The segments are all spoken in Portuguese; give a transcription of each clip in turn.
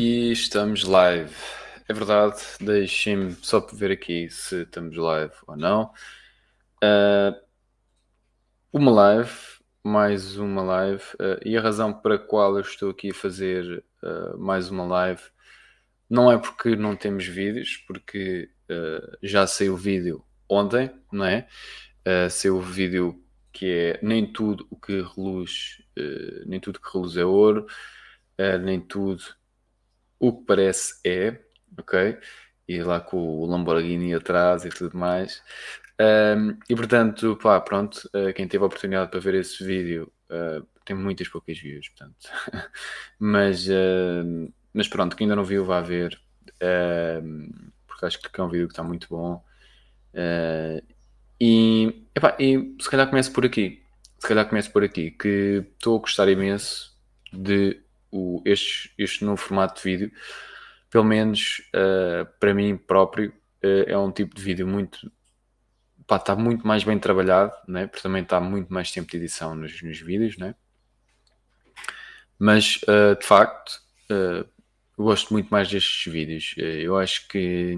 E estamos live. É verdade, deixem-me só ver aqui se estamos live ou não. Uh, uma live, mais uma live, uh, e a razão para a qual eu estou aqui a fazer uh, mais uma live não é porque não temos vídeos, porque já saiu o vídeo ontem, não é? Uh, saiu o vídeo que é nem tudo o que reluz, nem tudo que reluz é ouro, nem tudo o que parece é, ok? E lá com o Lamborghini atrás e tudo mais. Um, e portanto, pá, pronto, uh, quem teve a oportunidade para ver esse vídeo uh, tem muitas poucas views, portanto. mas, uh, mas pronto, quem ainda não viu, vá ver, porque acho que é um vídeo que está muito bom. e, epá, e se calhar começo por aqui. Se calhar começo por aqui, que estou a gostar imenso de o, este, este novo formato de vídeo, pelo menos uh, para mim próprio, uh, é um tipo de vídeo muito. Pá, está muito mais bem trabalhado, né? porque também está muito mais tempo de edição nos, nos vídeos, né? mas uh, de facto gosto muito mais destes vídeos. eu acho que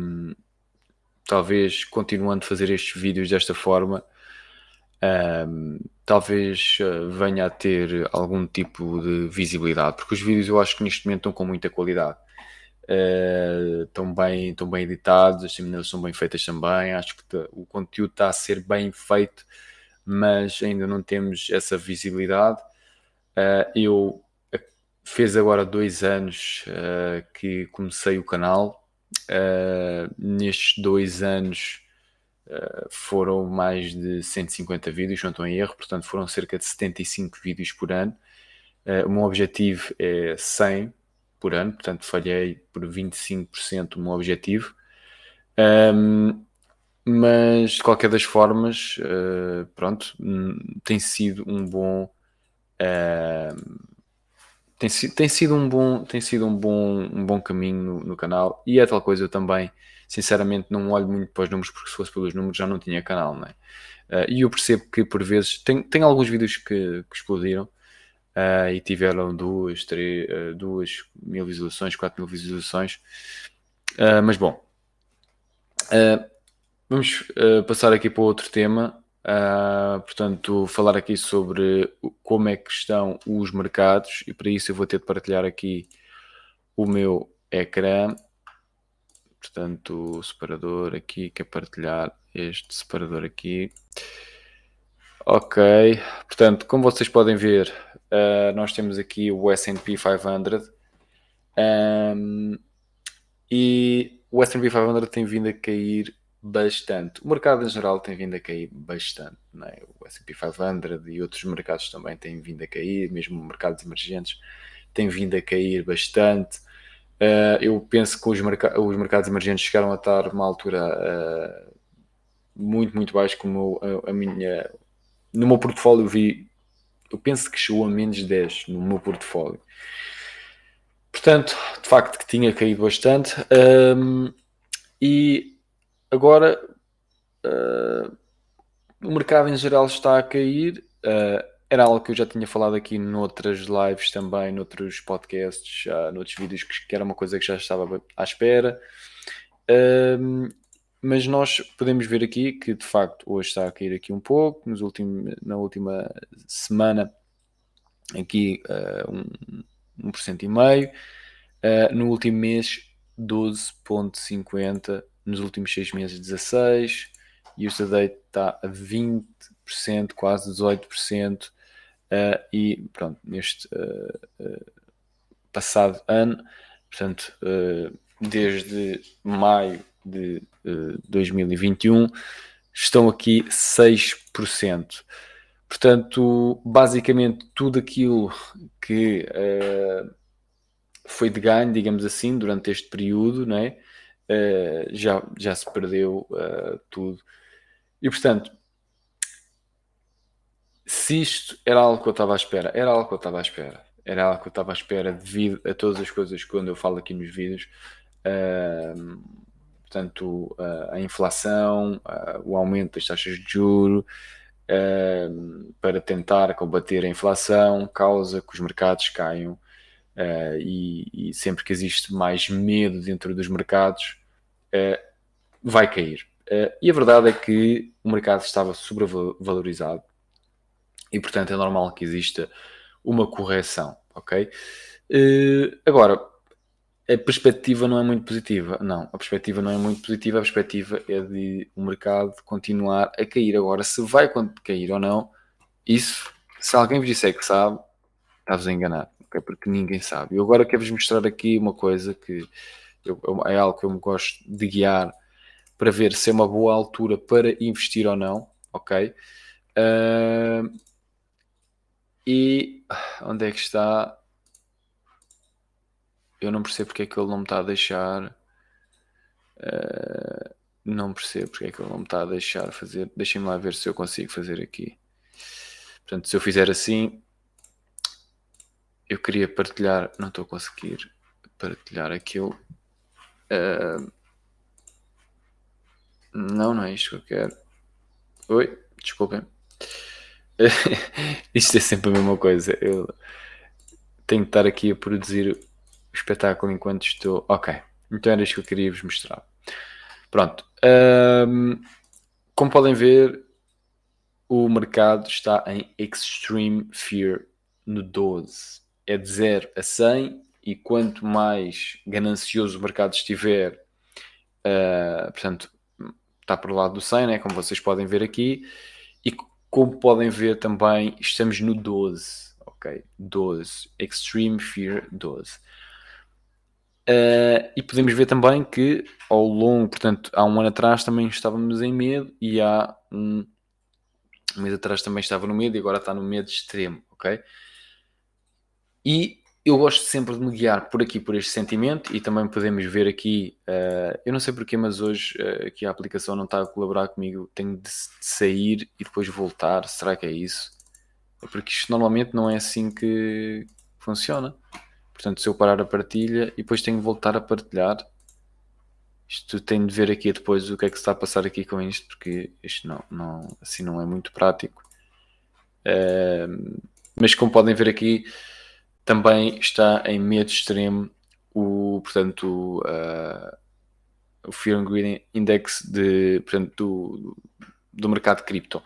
talvez continuando a fazer estes vídeos desta forma talvez uh, venha a ter algum tipo de visibilidade, porque os vídeos eu acho que neste momento estão com muita qualidade. Uh, estão, bem, estão bem editados, as thumbnails são bem feitas também. Acho que o conteúdo está a ser bem feito, mas ainda não temos essa visibilidade. Uh, eu fez agora dois anos uh, que comecei o canal. nestes dois anos eh, foram mais de 150 vídeos, não estou em erro, portanto foram cerca de 75 vídeos por ano. Uh, o meu objetivo é 100 por ano, portanto falhei por 25% o meu objetivo. Um, mas de qualquer das formas, uh, pronto, hum, tem sido um bom. Uh, tem, tem, sido um bom, tem sido um bom, um bom caminho no, no canal e é tal coisa eu também sinceramente não olho muito para os números, porque se fosse pelos números já não tinha canal, não? Uh, e eu percebo que por vezes tem, tem alguns vídeos que, que explodiram uh, e tiveram duas, três, uh, duas mil visualizações, quatro mil visualizações, mas bom, vamos passar aqui para outro tema. Portanto, falar aqui sobre como é que estão os mercados, e para isso eu vou ter de partilhar aqui o meu ecrã portanto, o separador aqui, quer partilhar este separador aqui. Ok, portanto, como vocês podem ver, uh, nós temos aqui o S&P 500 um, e o S&P 500 tem vindo a cair bastante. O mercado em geral tem vindo a cair bastante. É? O S&P 500 e outros mercados também têm vindo a cair, mesmo mercados emergentes têm vindo a cair bastante. Uh, eu penso que os, merc os, mercados emergentes chegaram a estar uma altura uh, muito, muito baixo, como a, a, minha. No meu portfólio vi, eu penso que chegou a menos 10 no meu portfólio. Portanto, de facto que tinha caído bastante. Um, e agora uh, o mercado em geral está a cair. Uh, era algo que eu já tinha falado aqui noutras lives também, noutros podcasts, já, noutros vídeos, que, era uma coisa que já estava à espera. Um, mas nós podemos ver aqui que de facto hoje está a cair aqui um pouco, nos últimos, na última semana aqui uh, um, 1,5%, uh, no último mês 12,50%, nos últimos 6 meses 16%, e o date está a 20%, quase 18%, Uh, e pronto, neste uh, uh, passado ano, portanto, desde maio de 2021, estão aqui 6%. Portanto, basicamente tudo aquilo que foi de ganho, digamos assim, durante este período, não é? Já, já se perdeu tudo. E portanto, se isto era algo que eu estava à espera, era algo que eu estava à espera. Era algo que eu estava à espera devido a todas as coisas que quando eu falo aqui nos vídeos. Uh, portanto, uh, a inflação, uh, o aumento das taxas de juro para tentar combater a inflação, causa que os mercados caiam uh, e, sempre que existe mais medo dentro dos mercados, uh, vai cair. Uh, e a verdade é que o mercado estava sobrevalorizado e, portanto, é normal que exista uma correção, ok? agora, a perspectiva não é muito positiva. Não, a perspectiva não é muito positiva. A perspectiva é de o mercado continuar a cair. Agora, se vai cair ou não, isso, se alguém vos disser que sabe, está-vos a enganar, okay? porque ninguém sabe. Eu agora quero-vos mostrar aqui uma coisa que eu, é algo que eu me gosto de guiar para ver se é uma boa altura para investir ou não, ok? Uh, e onde é que está? Eu não percebo porque é que ele não me está a deixar. Uh, não percebo porque é que ele não me está a deixar fazer. Deixem-me lá ver se eu consigo fazer aqui. Portanto, se eu fizer assim, eu queria partilhar, não estou a conseguir partilhar aquilo. Uh, não, não é isto que eu quero. Oi, desculpem. isto é sempre a mesma coisa. Eu tenho que estar aqui a produzir o espetáculo enquanto estou. Ok, então era isto que eu queria vos mostrar. Pronto. Um, como podem ver, o mercado está em Extreme Fear no 12. É de 0 a 100 e quanto mais ganancioso o mercado estiver, uh, portanto, está o lado do 100, né, como vocês podem ver aqui, e como podem ver também, estamos no 12, ok? 12, Extreme Fear 12. Uh, ah, e podemos ver também que ao longo, portanto, há um ano atrás também estávamos em medo e há um um mês atrás também estava no medo e agora está no medo extremo, ok? E eu gosto sempre de me guiar por aqui, por este sentimento, e também podemos ver aqui, uh, eu não sei porquê, mas hoje uh, aqui a aplicação não está a colaborar comigo, tenho de, sair e depois voltar, será que é isso? É porque isto normalmente não é assim que funciona. Portanto, se eu parar a partilha e depois tenho de voltar a partilhar, isto tem de ver aqui depois o que é que se está a passar aqui com isto, porque isto não, não, assim não é muito prático. Uh, mas como podem ver aqui, também está em medo extremo o, portanto, uh, o Fear and Greed Index de, portanto, do, do mercado cripto.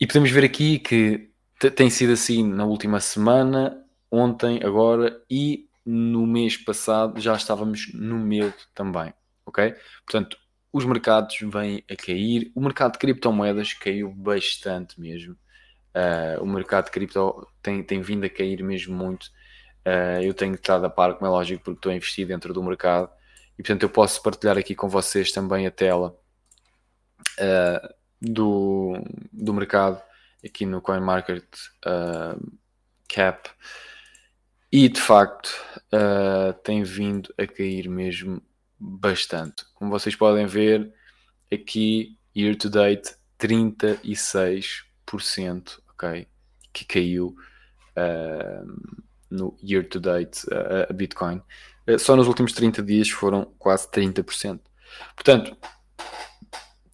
E podemos ver aqui que tem sido assim na última semana, ontem, agora e no mês passado já estávamos no medo também ok? Portanto, os mercados vêm a cair. O mercado de criptomoedas caiu bastante mesmo. Uh, o mercado de cripto tem, tem vindo a cair mesmo muito. Uh, eu tenho estado a par, como é lógico, porque estou a investir dentro do mercado. E portanto, eu posso partilhar aqui com vocês também a tela uh, do, do mercado aqui no CoinMarket Cap. E de facto, tem vindo a cair mesmo bastante. Como vocês podem ver, aqui year to date 36%, ok? Que caiu uh, no year to date uh, a Bitcoin. Uh, só nos últimos 30 dias foram quase 30%. Portanto,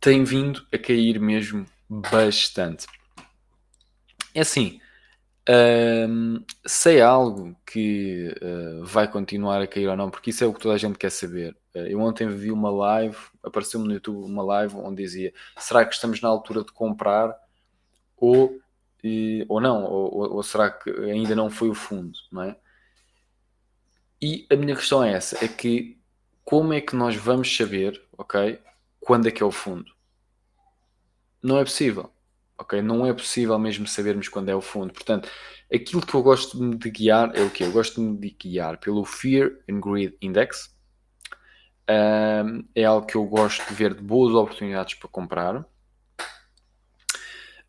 tem vindo a cair mesmo bastante. É assim, sei algo que uh, vai continuar a cair ou não, porque isso é o que toda a gente quer saber. Uh, eu ontem vi uma live, apareceu-me no YouTube uma live onde dizia: será que estamos na altura de comprar ou, e, ou não? Ou, ou, será que ainda não foi o fundo? Não é? E a minha questão é essa: é que como é que nós vamos saber, ok, quando é que é o fundo? Não é possível ok? Não é possível mesmo sabermos quando é o fundo. Portanto, aquilo que eu gosto de guiar é o que? Eu gosto de guiar pelo Fear and Greed Index. Um, é algo que eu gosto de ver de boas oportunidades para comprar.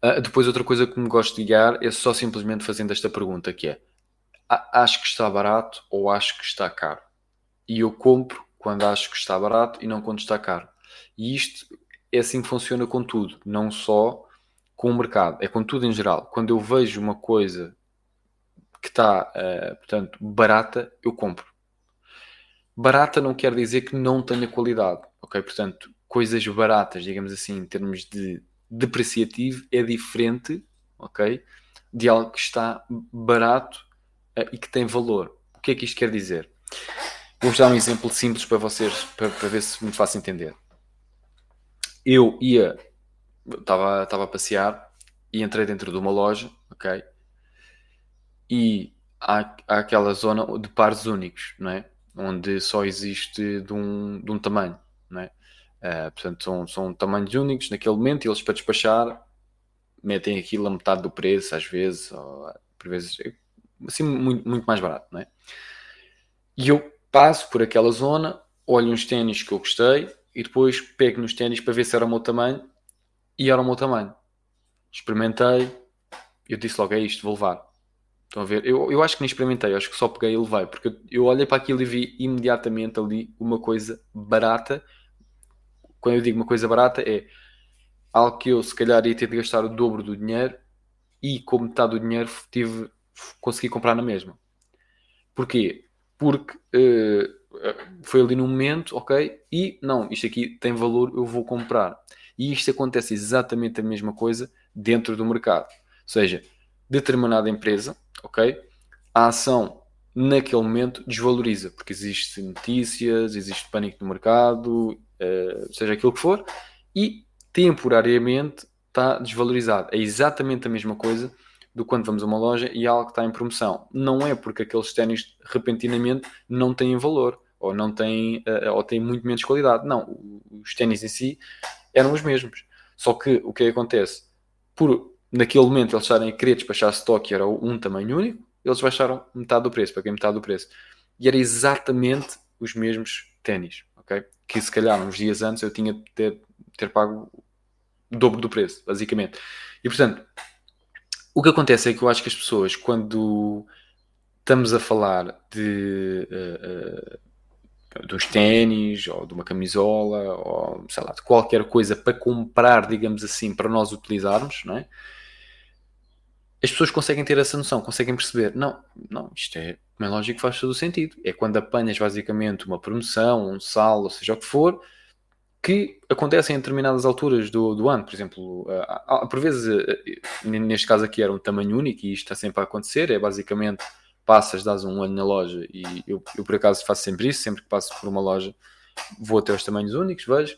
Uh, depois, outra coisa que me gosto de guiar é só simplesmente fazendo esta pergunta que é acho que está barato ou acho que está caro? E eu compro quando acho que está barato e não quando está caro. E isto é assim que funciona com tudo, não só com o mercado, é com tudo em geral. Quando eu vejo uma coisa que está, uh, portanto, barata, eu compro. Barata não quer dizer que não tenha qualidade, ok? Portanto, coisas baratas, digamos assim, em termos de depreciativo, é diferente, ok? De algo que está barato uh, e que tem valor, que é que isto quer dizer? Vou-vos dar um exemplo simples para vocês, para, para ver se me faço entender. Eu ia, estava, estava a passear e entrei dentro de uma loja, ok? E há, há aquela zona de pares únicos, não é? Onde só existe de um, de um tamanho, não é? Uh, portanto, são, são tamanhos únicos naquele momento e eles para despachar metem aquilo a metade do preço, às vezes, ou, por vezes, assim, muito, muito mais barato, não é? E eu passo por aquela zona, olho uns ténis que eu gostei e depois pego nos ténis para ver se era o meu tamanho e era o meu tamanho. Experimentei, eu disse logo: é isto, vou levar. Estão a ver? Eu, eu acho que nem experimentei, acho que só peguei e levei, porque eu, eu olhei para aquilo e vi imediatamente ali uma coisa barata. Quando eu digo uma coisa barata, é algo que eu se calhar ia ter de gastar o dobro do dinheiro e com metade do dinheiro tive, consegui comprar na mesma. Porquê? Porque uh, foi ali no momento, ok, e não, isto aqui tem valor, eu vou comprar. E isto acontece exatamente a mesma coisa dentro do mercado. Ou seja, determinada empresa, ok, a ação naquele momento desvaloriza, porque existem notícias, existe pânico no mercado, seja aquilo que for, e temporariamente está desvalorizado. É exatamente a mesma coisa do quando vamos a uma loja e algo está em promoção. Não é porque aqueles ténis repentinamente não têm valor ou não têm, uh, ou têm muito menos qualidade. Não, os ténis em si eram os mesmos. Só que o que acontece? Por naquele momento eles estarem a querer despachar stock era um tamanho único, eles baixaram metade do preço, paguei metade do preço. E era exatamente os mesmos ténis, ok? Que se calhar uns dias antes eu tinha de ter, ter pago o dobro do preço, basicamente. E portanto, o que acontece é que eu acho que as pessoas, quando estamos a falar de uh, uh, dos ténis ou de uma camisola ou sei lá, de qualquer coisa para comprar, digamos assim, para nós utilizarmos, não é? As pessoas conseguem ter essa noção, conseguem perceber, não, não, isto é, como é lógico, faz todo o sentido. É quando apanhas basicamente uma promoção, um sal, ou seja o que for, que acontecem em determinadas alturas do, do ano. Por exemplo, uh, por vezes, uh, neste caso aqui era um tamanho único e isto está sempre a acontecer. É basicamente passas, dás um olho na loja e eu, eu por acaso faço sempre isso. Sempre que passo por uma loja, vou até os tamanhos únicos, vejo.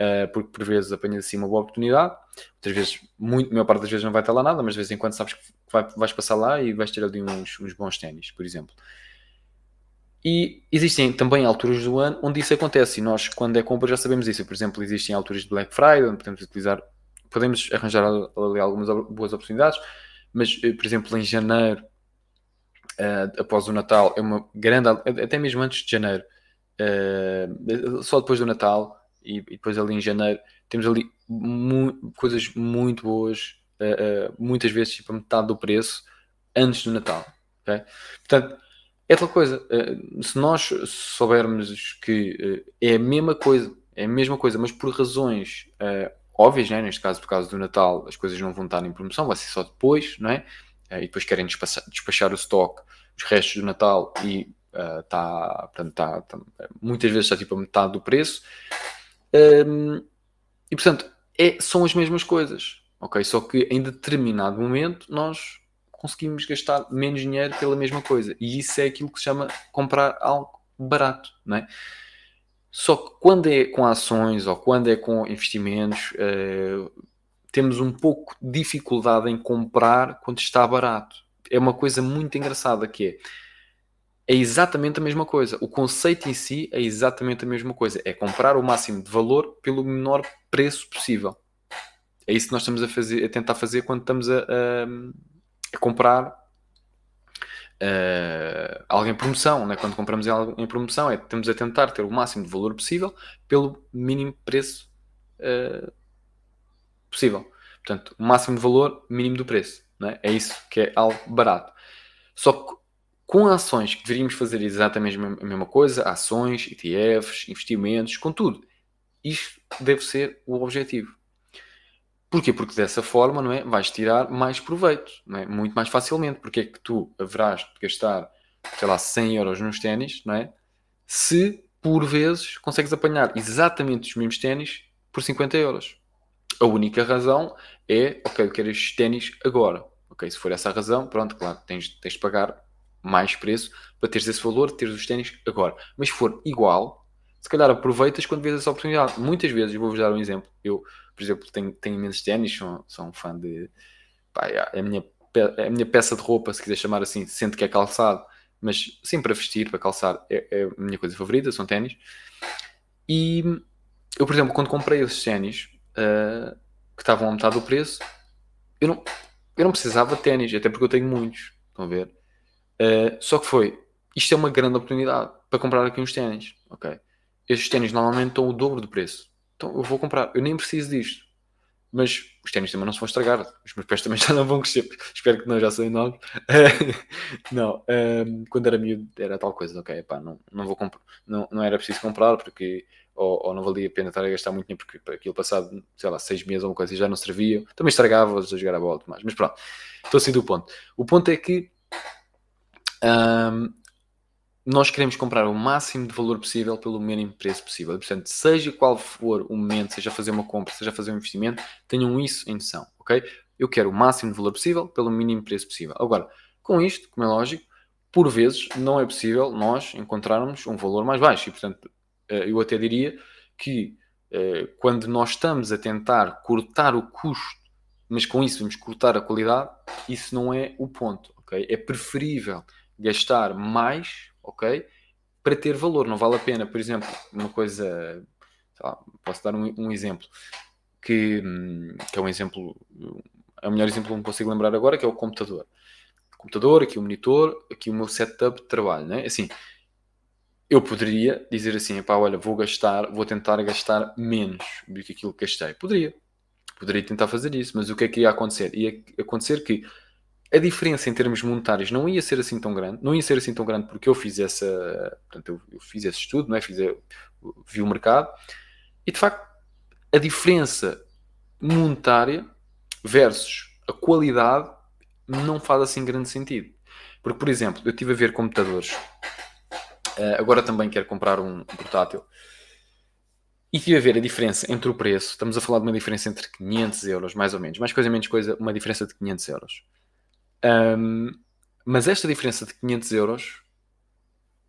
Uh, porque por vezes apanhas assim uma boa oportunidade, outras vezes, muito, a maior parte das vezes não vai estar lá nada, mas de vez em quando sabes que vai, vais passar lá e vais ter ali uns, uns bons ténis, por exemplo. E existem também alturas do ano onde isso acontece e nós, quando é compra, já sabemos isso. Por exemplo, existem alturas de Black Friday onde podemos utilizar, podemos arranjar ali algumas boas oportunidades, mas, eh, por exemplo, em janeiro, uh, após o Natal, é uma grande, até mesmo antes de janeiro, uh, só depois do Natal e, e, depois ali em janeiro, temos ali mu coisas muito boas, uh, muitas vezes tipo a metade do preço antes do Natal. Okay? Portanto, é tal coisa. Eh, se nós soubermos que eh, é a mesma coisa, é a mesma coisa, mas por razões uh, óbvias, né? neste caso, por causa do Natal, as coisas não vão estar em promoção, vai ser só depois, não é? Uh, e depois querem despachar, despachar o stock, os restos do Natal e uh, tá, portanto, tá, tá, muitas vezes está tipo a metade do preço. Um, ehm, e portanto, é, são as mesmas coisas, ok? Só que em determinado momento nós conseguimos gastar menos dinheiro pela mesma coisa. E isso é aquilo que se chama comprar algo barato, não é? Só que quando é com ações ou quando é com investimentos, uh, temos um pouco de dificuldade em comprar quando está barato. É uma coisa muito engraçada que é, é exatamente a mesma coisa. O conceito em si é exatamente a mesma coisa. É comprar o máximo de valor pelo menor preço possível. É isso que nós estamos a, fazer, a tentar fazer quando estamos a, a é comprar uh, algo em promoção. Né? Quando compramos algo em promoção, é estamos a tentar ter o máximo de valor possível pelo mínimo preço uh, possível. Portanto, o máximo de valor, mínimo do preço. Né? É isso que é algo barato. Só que com ações que deveríamos fazer exatamente a mesma coisa, ações, ETFs, investimentos, com tudo. Isto deve ser o objetivo. Porquê? Porque dessa forma, não é? Vais tirar mais proveito, não é? Muito mais facilmente. Porque é que tu haverás de gastar, sei lá, 100 euros nos ténis, não é? Se, por vezes, consegues apanhar exatamente os mesmos ténis por 50 euros. A única razão é, ok, eu quero estes ténis agora. Ok, se for essa a razão, pronto, claro, tens, tens de pagar mais preço para teres esse valor, teres os ténis agora. Mas se for igual, se calhar aproveitas quando vês essa oportunidade. Muitas vezes, vou-vos dar um exemplo. Eu, por exemplo, tenho, tenho imensos ténis, sou, sou um fã de. Pá, é a minha, é a minha peça de roupa, se quiser chamar assim, sendo que é calçado, mas sim para vestir, para calçar, é, é a minha coisa favorita, são ténis. E eu, por exemplo, quando comprei esses ténis uh, que estavam a metade do preço, eu não, eu não precisava de ténis, até porque eu tenho muitos. Estão a ver? Uh, só que foi, isto é uma grande oportunidade para comprar aqui uns ténis, ok? Estes ténis normalmente estão o dobro do preço. Então eu vou comprar, eu nem preciso disto. Mas os ténis também não se vão estragar. Os meus pés também já não vão crescer. Espero que não, já são enormes. não, um, quando era miúdo era tal coisa, ok, pá, não, não vou comprar, não, não era preciso comprar porque ou, ou, não valia a pena estar a gastar muito dinheiro porque aquilo passado, sei lá, seis meses ou uma coisa já não servia. Também estragava a jogar a bola e mais. Mas pronto, estou assim do ponto. O ponto é que um, nós queremos comprar o máximo de valor possível pelo mínimo preço possível. Portanto, seja qual for o momento, seja fazer uma compra, seja fazer um investimento, tenham isso em noção, ok? Eu quero o máximo de valor possível pelo mínimo preço possível. Agora, com isto, como é lógico, por vezes não é possível nós encontrarmos um valor mais baixo. E, portanto, eh, eu até diria que eh, quando nós estamos a tentar cortar o custo, mas com isso vamos cortar a qualidade, isso não é o ponto, ok? É preferível gastar mais ok? Para ter valor, não vale a pena, por exemplo, uma coisa, lá, posso dar um, um exemplo, que, que, é um exemplo, é o melhor exemplo que me consigo lembrar agora, que é o computador. Computador, aqui o monitor, aqui o meu setup de trabalho, né? Assim, eu poderia dizer assim, pá, olha, vou gastar, vou tentar gastar menos do que aquilo que gastei. Poderia. Poderia tentar fazer isso, mas o que é que ia acontecer? Ia acontecer que a diferença em termos monetários não ia ser assim tão grande, não ia ser assim tão grande porque eu fiz essa, portanto, eu, eu fiz esse estudo, não é? fiz, vi o mercado e de facto a diferença monetária versus a qualidade não faz assim grande sentido. Porque, por exemplo, eu estive a ver computadores, eh, agora também quero comprar um portátil, e estive a ver a diferença entre o preço, estamos a falar de uma diferença entre 500 euros, mais ou menos, mais coisa menos coisa, uma diferença de 500 euros. Um, mas esta diferença de 500 euros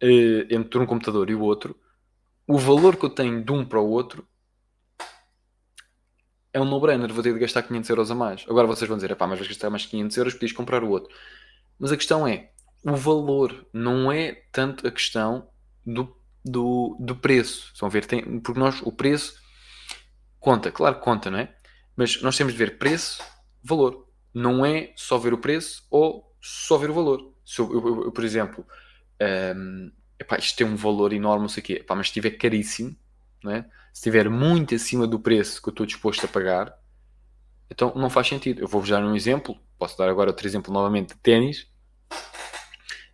uh, entre um computador e o outro, o valor que eu tenho de um para o outro é um no-brainer. Vou ter de gastar 500 euros a mais. Agora vocês vão dizer, pá, mas vais gastar mais 500 euros, podias comprar o outro. Mas a questão é, o valor não é tanto a questão do, do, do preço. Estão a ver? Tem, porque nós, o preço conta, claro que conta, não é? Mas nós temos de ver preço, valor não é só ver o preço ou só ver o valor. Se eu, eu, eu por exemplo, um, ehm, epá, isto tem um valor enorme, não sei o quê, epá, mas se estiver caríssimo, não é? se estiver muito acima do preço que eu estou disposto a pagar, então não faz sentido. Eu vou-vos dar um exemplo, posso dar agora outro exemplo novamente de ténis.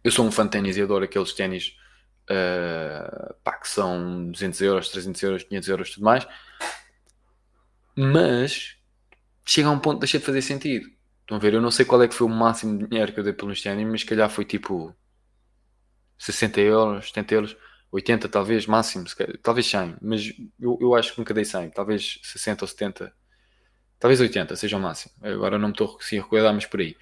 Eu sou um fã de ténis e adoro aqueles ténis uh, que são 200 euros, 300 euros, 500 euros, tudo mais. Mas chega a um ponto que deixa de fazer sentido. Estão a ver? Eu não sei qual é que foi o máximo de dinheiro que eu dei pelo Cristiano, mas se calhar foi tipo 60 euros, 70 euros, 80 talvez, máximo, talvez 100, mas eu, eu acho que nunca dei 100, talvez 60 ou 70, talvez 80 seja o máximo. Agora não me estou a recordar, mas por aí.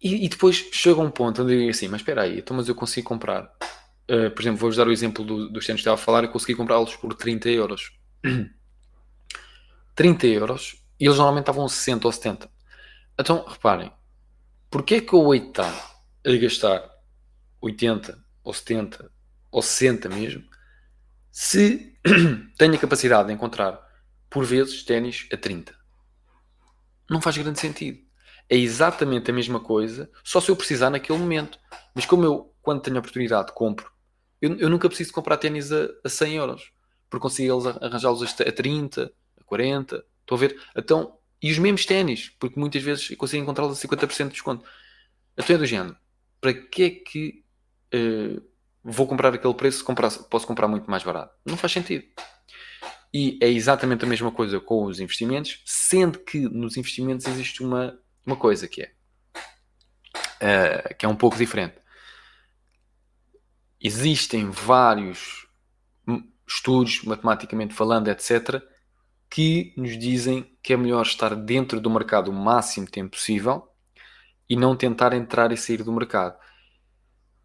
E, e, depois chega um ponto onde eu digo assim, mas espera aí, então mas eu consigo comprar. Uh, por exemplo, vou-vos dar o exemplo do, dos ténis que estava a falar, eu consegui comprá-los por 30 euros. 30 euros e eles normalmente estavam 60 ou 70. Então, reparem, porquê é que eu hei estar a gastar 80 ou 70 ou 60 mesmo se tenho a capacidade de encontrar por vezes ténis a 30? Não faz grande sentido. É exatamente a mesma coisa, só se eu precisar naquele momento. Mas como eu, quando tenho a oportunidade, compro, eu, eu nunca preciso comprar ténis a, a 100 euros, porque consigo arranjá-los a 30, a 40, Estão a ver? Então, e os mesmos ténis, porque muitas vezes consigo encontrá-los a 50% de desconto. Então é do género. Para que é que uh, vou comprar aquele preço se comprar, posso comprar muito mais barato? Não faz sentido. E é exatamente a mesma coisa com os investimentos, sendo que nos investimentos existe uma, uma coisa que é, uh, que é um pouco diferente. Existem vários estudos, matematicamente falando, etc., que nos dizem que é melhor estar dentro do mercado o máximo tempo possível e não tentar entrar e sair do mercado.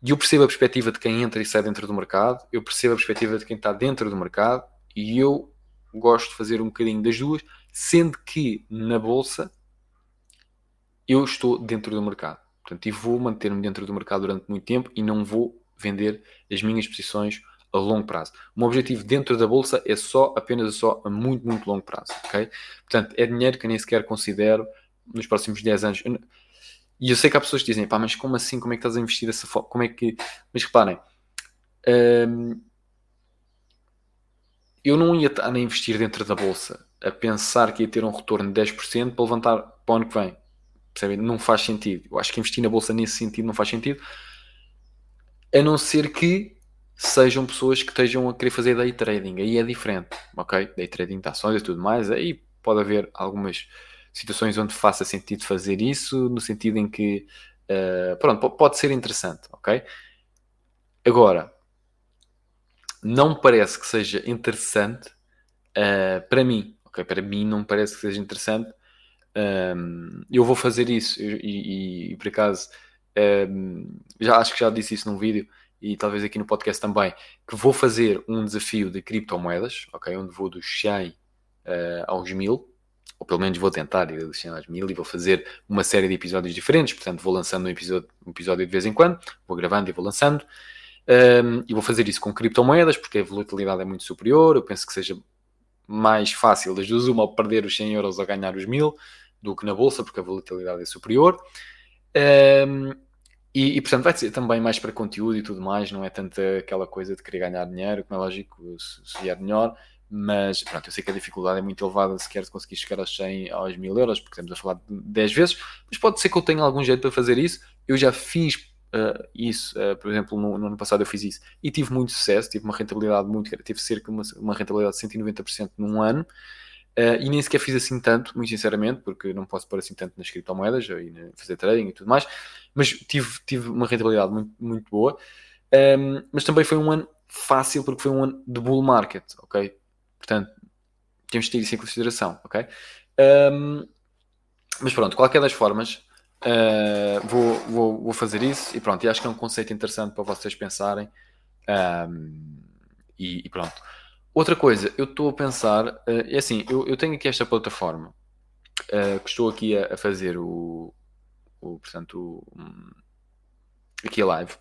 E eu percebo a perspectiva de quem entra e sai dentro do mercado, eu percebo a perspectiva de quem está dentro do mercado e eu gosto de fazer um bocadinho das duas, sendo que na bolsa eu estou dentro do mercado. Portanto, e vou manter-me dentro do mercado durante muito tempo e não vou vender as minhas posições a longo prazo. Meu objetivo dentro da bolsa é só, apenas só a muito, muito longo prazo, ok? Portanto, é dinheiro que eu nem sequer considero nos próximos 10 anos. E eu sei que há pessoas que dizem, pá, mas como assim? Como é que estás a investir dessa forma? Como é que... Mas reparem, hum, eu não ia estar a investir dentro da bolsa a pensar que ia ter um retorno de 10% para levantar para o ano que vem. Percebem? Não faz sentido. Eu acho que investir na bolsa nesse sentido não faz sentido. A não ser que sejam pessoas que estejam a querer fazer day trading. Aí é diferente, ok? Day trading de ações e tudo mais. Aí pode haver algumas situações onde faça sentido fazer isso, no sentido em que, uh, pronto, pode ser interessante, ok? Agora, não parece que seja interessante uh, para mim, ok? Para mim não parece que seja interessante. Um, eu vou fazer isso e, e, e por acaso um, já acho que já disse isso num vídeo e talvez aqui no podcast também, que vou fazer um desafio de criptomoedas, ok? Onde vou dos 100 uh, aos 1000, ou pelo menos vou tentar ir dos 100 aos 1000 e vou fazer uma série de episódios diferentes, portanto vou lançando um episódio, um episódio de vez em quando, vou gravando e vou lançando. Um, e vou fazer isso com criptomoedas, porque a volatilidade é muito superior. Eu penso que seja mais fácil das duas, uma, perder os 100 euros ou ganhar os 1000 do que na bolsa, porque a volatilidade é superior. Um, e, e, portanto vai ser também mais para conteúdo e tudo mais, não é tanto aquela coisa de querer ganhar dinheiro, como é lógico, se, vier melhor, mas pronto, eu sei que a dificuldade é muito elevada se quer conseguir chegar aos 100, aos 1000 euros, porque estamos a falar de 10 vezes, mas pode ser que eu tenha algum jeito para fazer isso. Eu já fiz uh, isso, uh, por exemplo, no, no, ano passado eu fiz isso e tive muito sucesso, tive uma rentabilidade muito, tive cerca de uma, uma rentabilidade de 190% num ano. Uh, e nem sequer fiz assim tanto, muito sinceramente, porque não posso pôr assim tanto nas criptomoedas e fazer trading e tudo mais, mas tive, tive uma rentabilidade muito, muito boa. Um, ehm, mas também foi um ano fácil porque foi um ano de bull market, ok? Portanto, temos que ter isso em consideração, ok? Um, ehm, mas pronto, qualquer das formas, uh, vou, vou, vou fazer isso e pronto, e acho que é um conceito interessante para vocês pensarem. Um, ehm, e, e pronto. Outra coisa, eu estou a pensar, uh, é assim, eu, eu, tenho aqui esta plataforma uh, que estou aqui a, a fazer o, o portanto, um, aqui a live.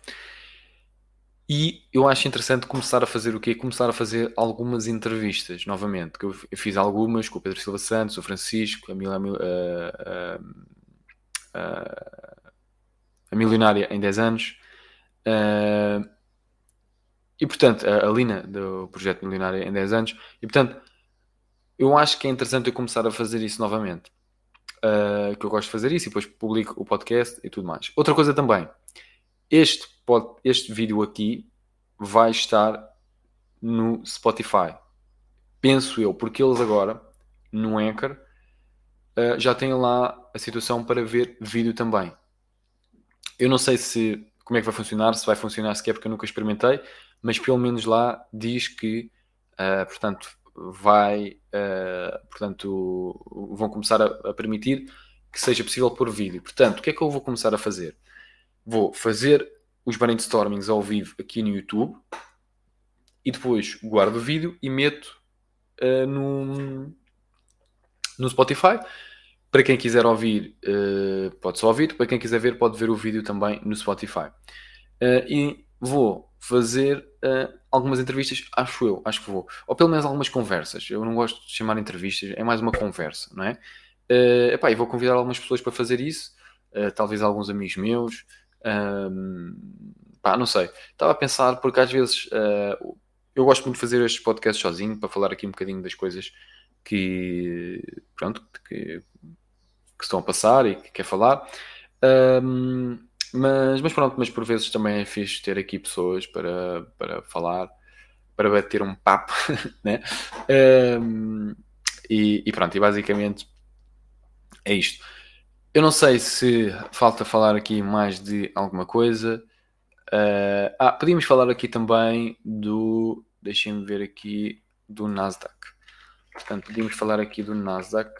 E eu acho interessante começar a fazer o quê? Começar a fazer algumas entrevistas, novamente. Que eu, fiz algumas com o Pedro Silva Santos, o Francisco, a, Mil, a, a, a Milionária em 10 anos. Uh, e portanto, a, Lina do projeto milionário em 10 anos, e portanto, eu acho que é interessante eu começar a fazer isso novamente. Uh, que eu gosto de fazer isso e depois publico o podcast e tudo mais. Outra coisa também, este, pod, este vídeo aqui vai estar no Spotify. Penso eu, porque eles agora, no Anchor, uh, já têm lá a situação para ver vídeo também. Eu não sei se como é que vai funcionar, se vai funcionar sequer porque eu nunca experimentei, mas pelo menos lá diz que, uh, portanto, vai, uh, portanto, vão começar a, a, permitir que seja possível pôr vídeo. Portanto, o que é que eu vou começar a fazer? Vou fazer os brainstormings ao vivo aqui no YouTube e depois guardo o vídeo e meto uh, no, no Spotify. Para quem quiser ouvir, pode só ouvir. Para quem quiser ver, pode ver o vídeo também no Spotify. E vou fazer uh, algumas entrevistas, acho eu, acho que vou. Ou pelo menos algumas conversas. Eu não gosto de chamar entrevistas, é mais uma conversa, não é? Uh, epá, e vou convidar algumas pessoas para fazer isso, uh, talvez alguns amigos meus. Um, pá, não sei. Estava a pensar, porque às vezes uh, eu gosto muito de fazer estes podcasts sozinho para falar aqui um bocadinho das coisas que, pronto, que, que estão a passar e que quer falar. Um, mas, mas pronto, mas por vezes também é fixe ter aqui pessoas para, para falar, para bater um papo, né? Um, e, e, pronto, e basicamente é isto. Eu não sei se falta falar aqui mais de alguma coisa. Uh, ah, podíamos falar aqui também do. Deixem-me ver aqui do Nasdaq. Portanto, podíamos falar aqui do Nasdaq.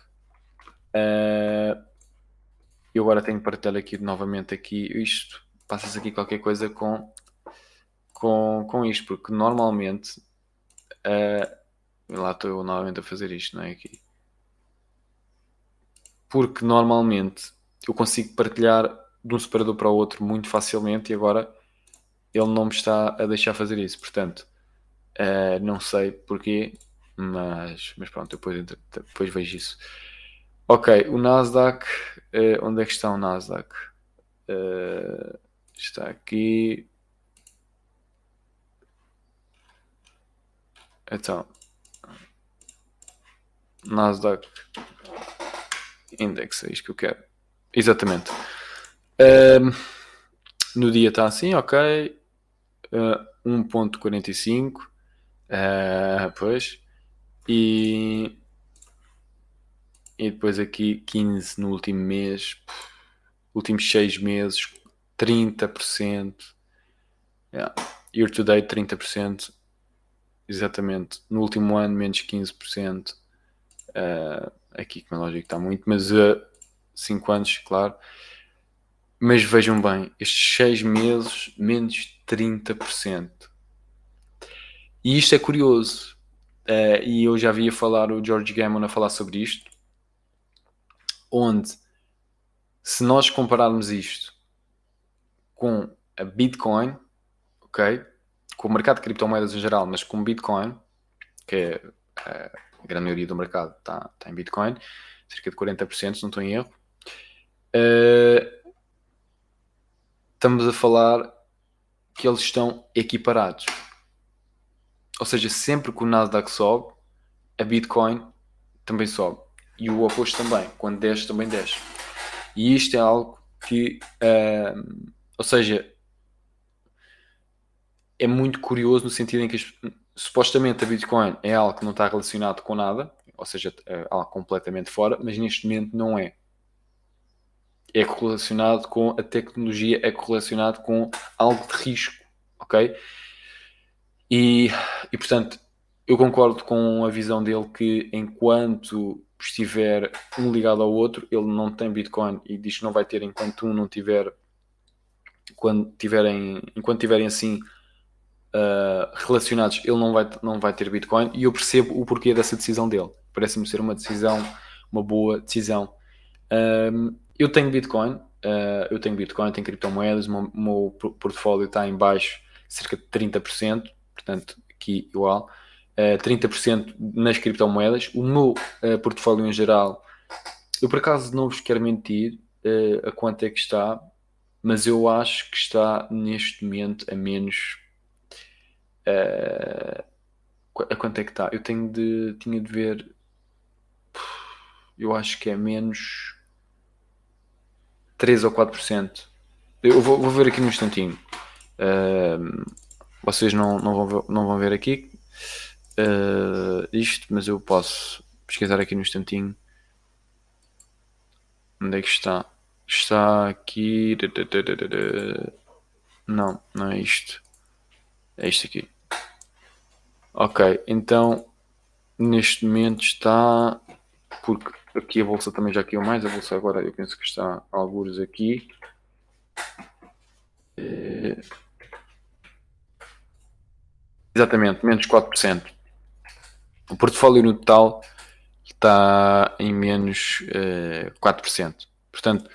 Uh, eu agora tenho que partilhar aqui novamente aqui isto. Passas aqui qualquer coisa com, com, com isto, porque normalmente uh, lá estou eu novamente a fazer isto, não é aqui. Porque normalmente eu consigo partilhar de um separador para o outro muito facilmente e agora ele não me está a deixar fazer isso. Portanto, uh, não sei porquê, mas, mas pronto, depois, depois vejo isso. Ok, o Nasdaq, uh, onde é que está o Nasdaq? Uh, está aqui. Então, Nasdaq Index, é isto que eu quero. Exatamente. Um, no dia está assim, ok. Uh, 1.45. Uh, pois. E, e depois aqui 15 no último mês. Últimos 6 meses, 30%. Yeah. Year to date, 30%. Exatamente. No último ano, menos 15%. Uh, aqui, como é lógico, está muito, mas uh, 5 anos, claro. Mas vejam bem, estes 6 meses, menos 30%. E isto é curioso. Uh, e eu já havia falar o George Gammon a falar sobre isto. Onde, se nós compararmos isto com a Bitcoin, ok? Com o mercado de criptomoedas em geral, mas com Bitcoin, que é uh, a grande maioria do mercado está, está em Bitcoin, cerca de 40%, se não estou em erro. Uh, estamos a falar que eles estão equiparados. Ou seja, sempre que o Nasdaq sobe, a Bitcoin também sobe. E o oposto também. Quando desce, também desce. E isto é algo que, uh, ou seja, é muito curioso no sentido em que supostamente a Bitcoin é algo que não está relacionado com nada, ou seja, é algo completamente fora, mas neste momento não é é correlacionado com a tecnologia, é correlacionado com algo de risco, ok? E, e portanto, eu concordo com a visão dele que enquanto estiver um ligado ao outro, ele não tem Bitcoin e diz que não vai ter enquanto um não tiver, quando tiverem, enquanto tiverem assim uh, relacionados, ele não vai, não vai ter Bitcoin e eu percebo o porquê dessa decisão dele. Parece-me ser uma decisão, uma boa decisão. Eu tenho Bitcoin, uh, eu tenho Bitcoin, tenho criptomoedas, o meu, meu portfólio está em baixo, cerca de 30%, portanto, aqui igual. Uh, 30% nas criptomoedas. O meu uh, portfólio em geral, eu por acaso não vos quero mentir uh, a quanto é que está, mas eu acho que está neste momento a menos. Uh, a quanto é que está? Eu tenho de, tinha de ver. Eu acho que é menos 3 ou 4%. Eu vou, vou ver aqui no instantinho. Vocês não, não, vão não vão ver aqui uh, isto, mas eu posso pesquisar aqui no instantinho. Onde é que está? Está aqui. Não, não é isto. É isto aqui. Ok, então neste momento está. Porque Aqui a bolsa também já caiu mais. A bolsa agora eu penso que está alguns aqui. É... Exatamente, menos 4%. O portfólio no total está em menos é, 4%. Portanto,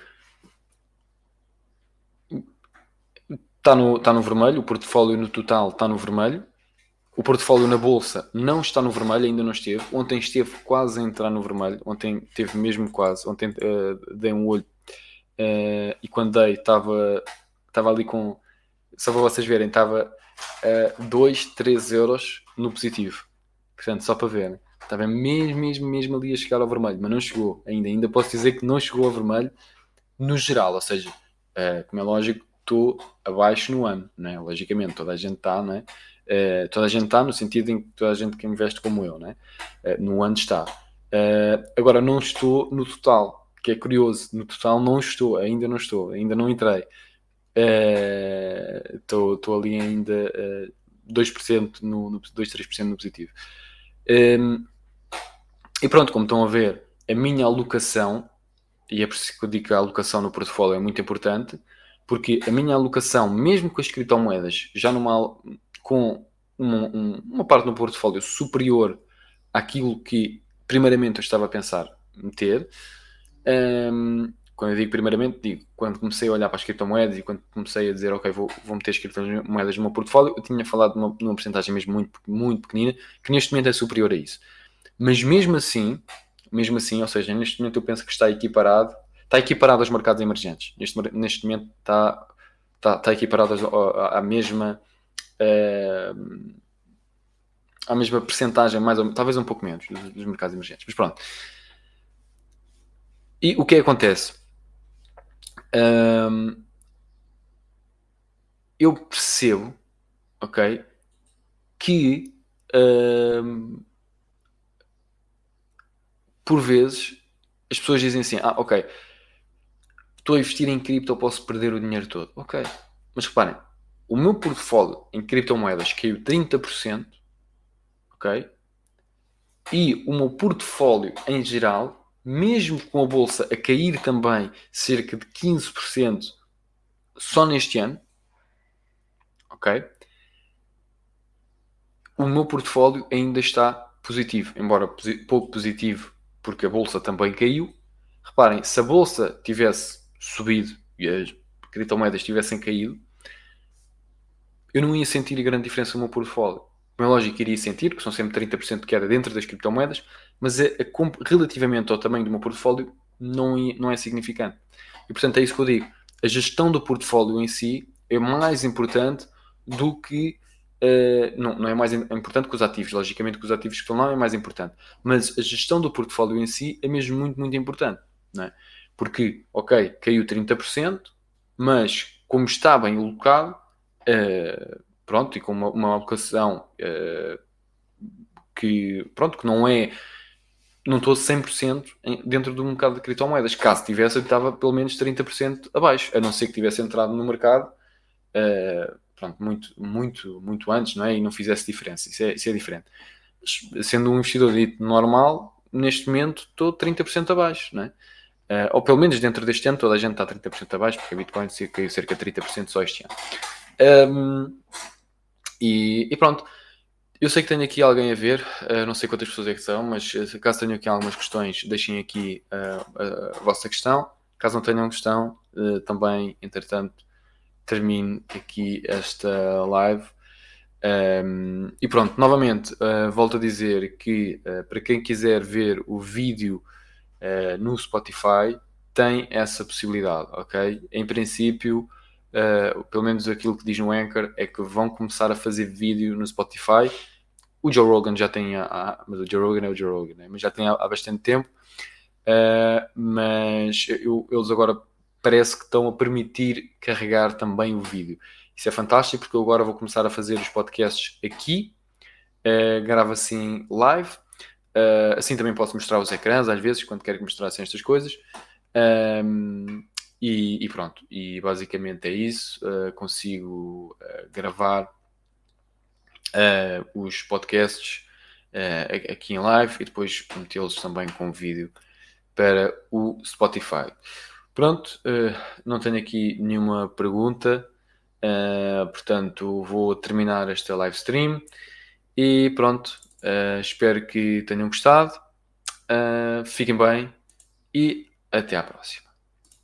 está no, está no vermelho. O portfólio no total está no vermelho. O portfólio na bolsa não está no vermelho, ainda não esteve. Ontem esteve quase a entrar no vermelho. Ontem teve mesmo quase. Ontem uh, dei um olho uh, e quando dei estava, estava ali com. Só para vocês verem, estava uh, 2, 3 euros no positivo. Portanto, só para verem. Estava mesmo, mesmo, mesmo ali a chegar ao vermelho, mas não chegou ainda. Ainda posso dizer que não chegou ao vermelho no geral, ou seja, uh, como é lógico, estou abaixo no ano, né? logicamente, toda a gente está, né? Uh, toda a gente está no sentido em que toda a gente que investe como eu, né? Uh, no ano está. Agora não estou no total, que é curioso. No total não estou, ainda não estou, ainda não entrei. Estou ali ainda uh, 2%, no, no, 2, 3% no positivo. Um, e pronto, como estão a ver, a minha alocação e é por isso que eu digo que a alocação no portfólio é muito importante, porque a minha alocação, mesmo com as criptomoedas, já numa, com uma, uma parte no portfólio superior àquilo que primeiramente eu estava a pensar meter, um, quando eu digo primeiramente, digo quando comecei a olhar para as criptomoedas e quando comecei a dizer, ok, vou, vou meter as criptomoedas no meu portfólio, eu tinha falado de uma, de uma porcentagem mesmo muito, muito pequenina, que neste momento é superior a isso. Mas mesmo assim, mesmo assim, ou seja, neste momento eu penso que está equiparado, está equiparado aos mercados emergentes. Neste, neste momento está, está, está equiparado à mesma uh, à mesma percentagem, mais ou, talvez um pouco menos, dos, dos mercados emergentes. Mas pronto. E o que é que acontece? Um, eu percebo, ok, que um, por vezes as pessoas dizem assim: Ah, ok, estou a investir em cripto, posso perder o dinheiro todo. Ok, mas reparem, o meu portfólio em criptomoedas caiu 30%, ok? E o meu portfólio em geral, mesmo com a bolsa a cair também cerca de 15% só neste ano, ok? O meu portfólio ainda está positivo, embora pouco positivo porque a bolsa também caiu. Reparem, se a bolsa tivesse subido e as criptomoedas tivessem caído, eu não ia sentir grande diferença no meu portfólio. Como é lógico, iria sentir, porque são sempre 30% de queda dentro das criptomoedas, mas a, relativamente ao tamanho do meu portfólio não, não é significante. E portanto é isso que eu digo. A gestão do portfólio em si é mais importante do que. Uh, não, não é mais importante que os ativos, logicamente que os ativos que estão lá é mais importante, mas a gestão do portfólio em si é mesmo muito, muito importante, não é? Porque, ok, caiu 30%, mas como está bem alocado, uh, pronto, e com uma, uma alocação uh, que, pronto, que não é, não estou 100% dentro do mercado de criptomoedas. Caso tivesse, eu estava pelo menos 30% abaixo, a não ser que tivesse entrado no mercado, uh, pronto, muito, muito, muito antes, não é? E não fizesse diferença, isso é, isso é diferente. Mas, sendo um investidor dito normal, neste momento estou 30% abaixo, não é? Uh, ou pelo menos dentro deste ano toda a gente está 30% abaixo, porque a Bitcoin caiu cerca de 30% só este ano. Um, e, e, pronto, eu sei que tenho aqui alguém a ver, uh, não sei quantas pessoas é que são, mas uh, caso tenham aqui algumas questões, deixem aqui uh, a vossa questão. Caso não tenham questão, também, entretanto, termine aqui esta live. Um, e pronto, novamente, volto a dizer que para quem quiser ver o vídeo no Spotify, tem essa possibilidade, ok? Em princípio, uh, pelo menos aquilo que diz no Anchor, é que vão começar a fazer vídeo no Spotify. O Joe Rogan já tem, há, mas o Joe Rogan é o Joe Rogan, né? mas já tem há, há bastante tempo. Uh, mas eu, eles agora parece que estão a permitir carregar também o vídeo. Isso é fantástico porque eu agora vou começar a fazer os podcasts aqui, uh, gravo assim live, uh, assim também posso mostrar os ecrãs às vezes, quando quero que mostrassem estas coisas. Um, e, e, pronto, e basicamente é isso. Uh, consigo uh, gravar uh, os podcasts aqui em live e depois metê-los também com vídeo para o Spotify. Pronto, não tenho aqui nenhuma pergunta, portanto vou terminar esta live stream e pronto. espero que tenham gostado. fiquem bem e até à próxima.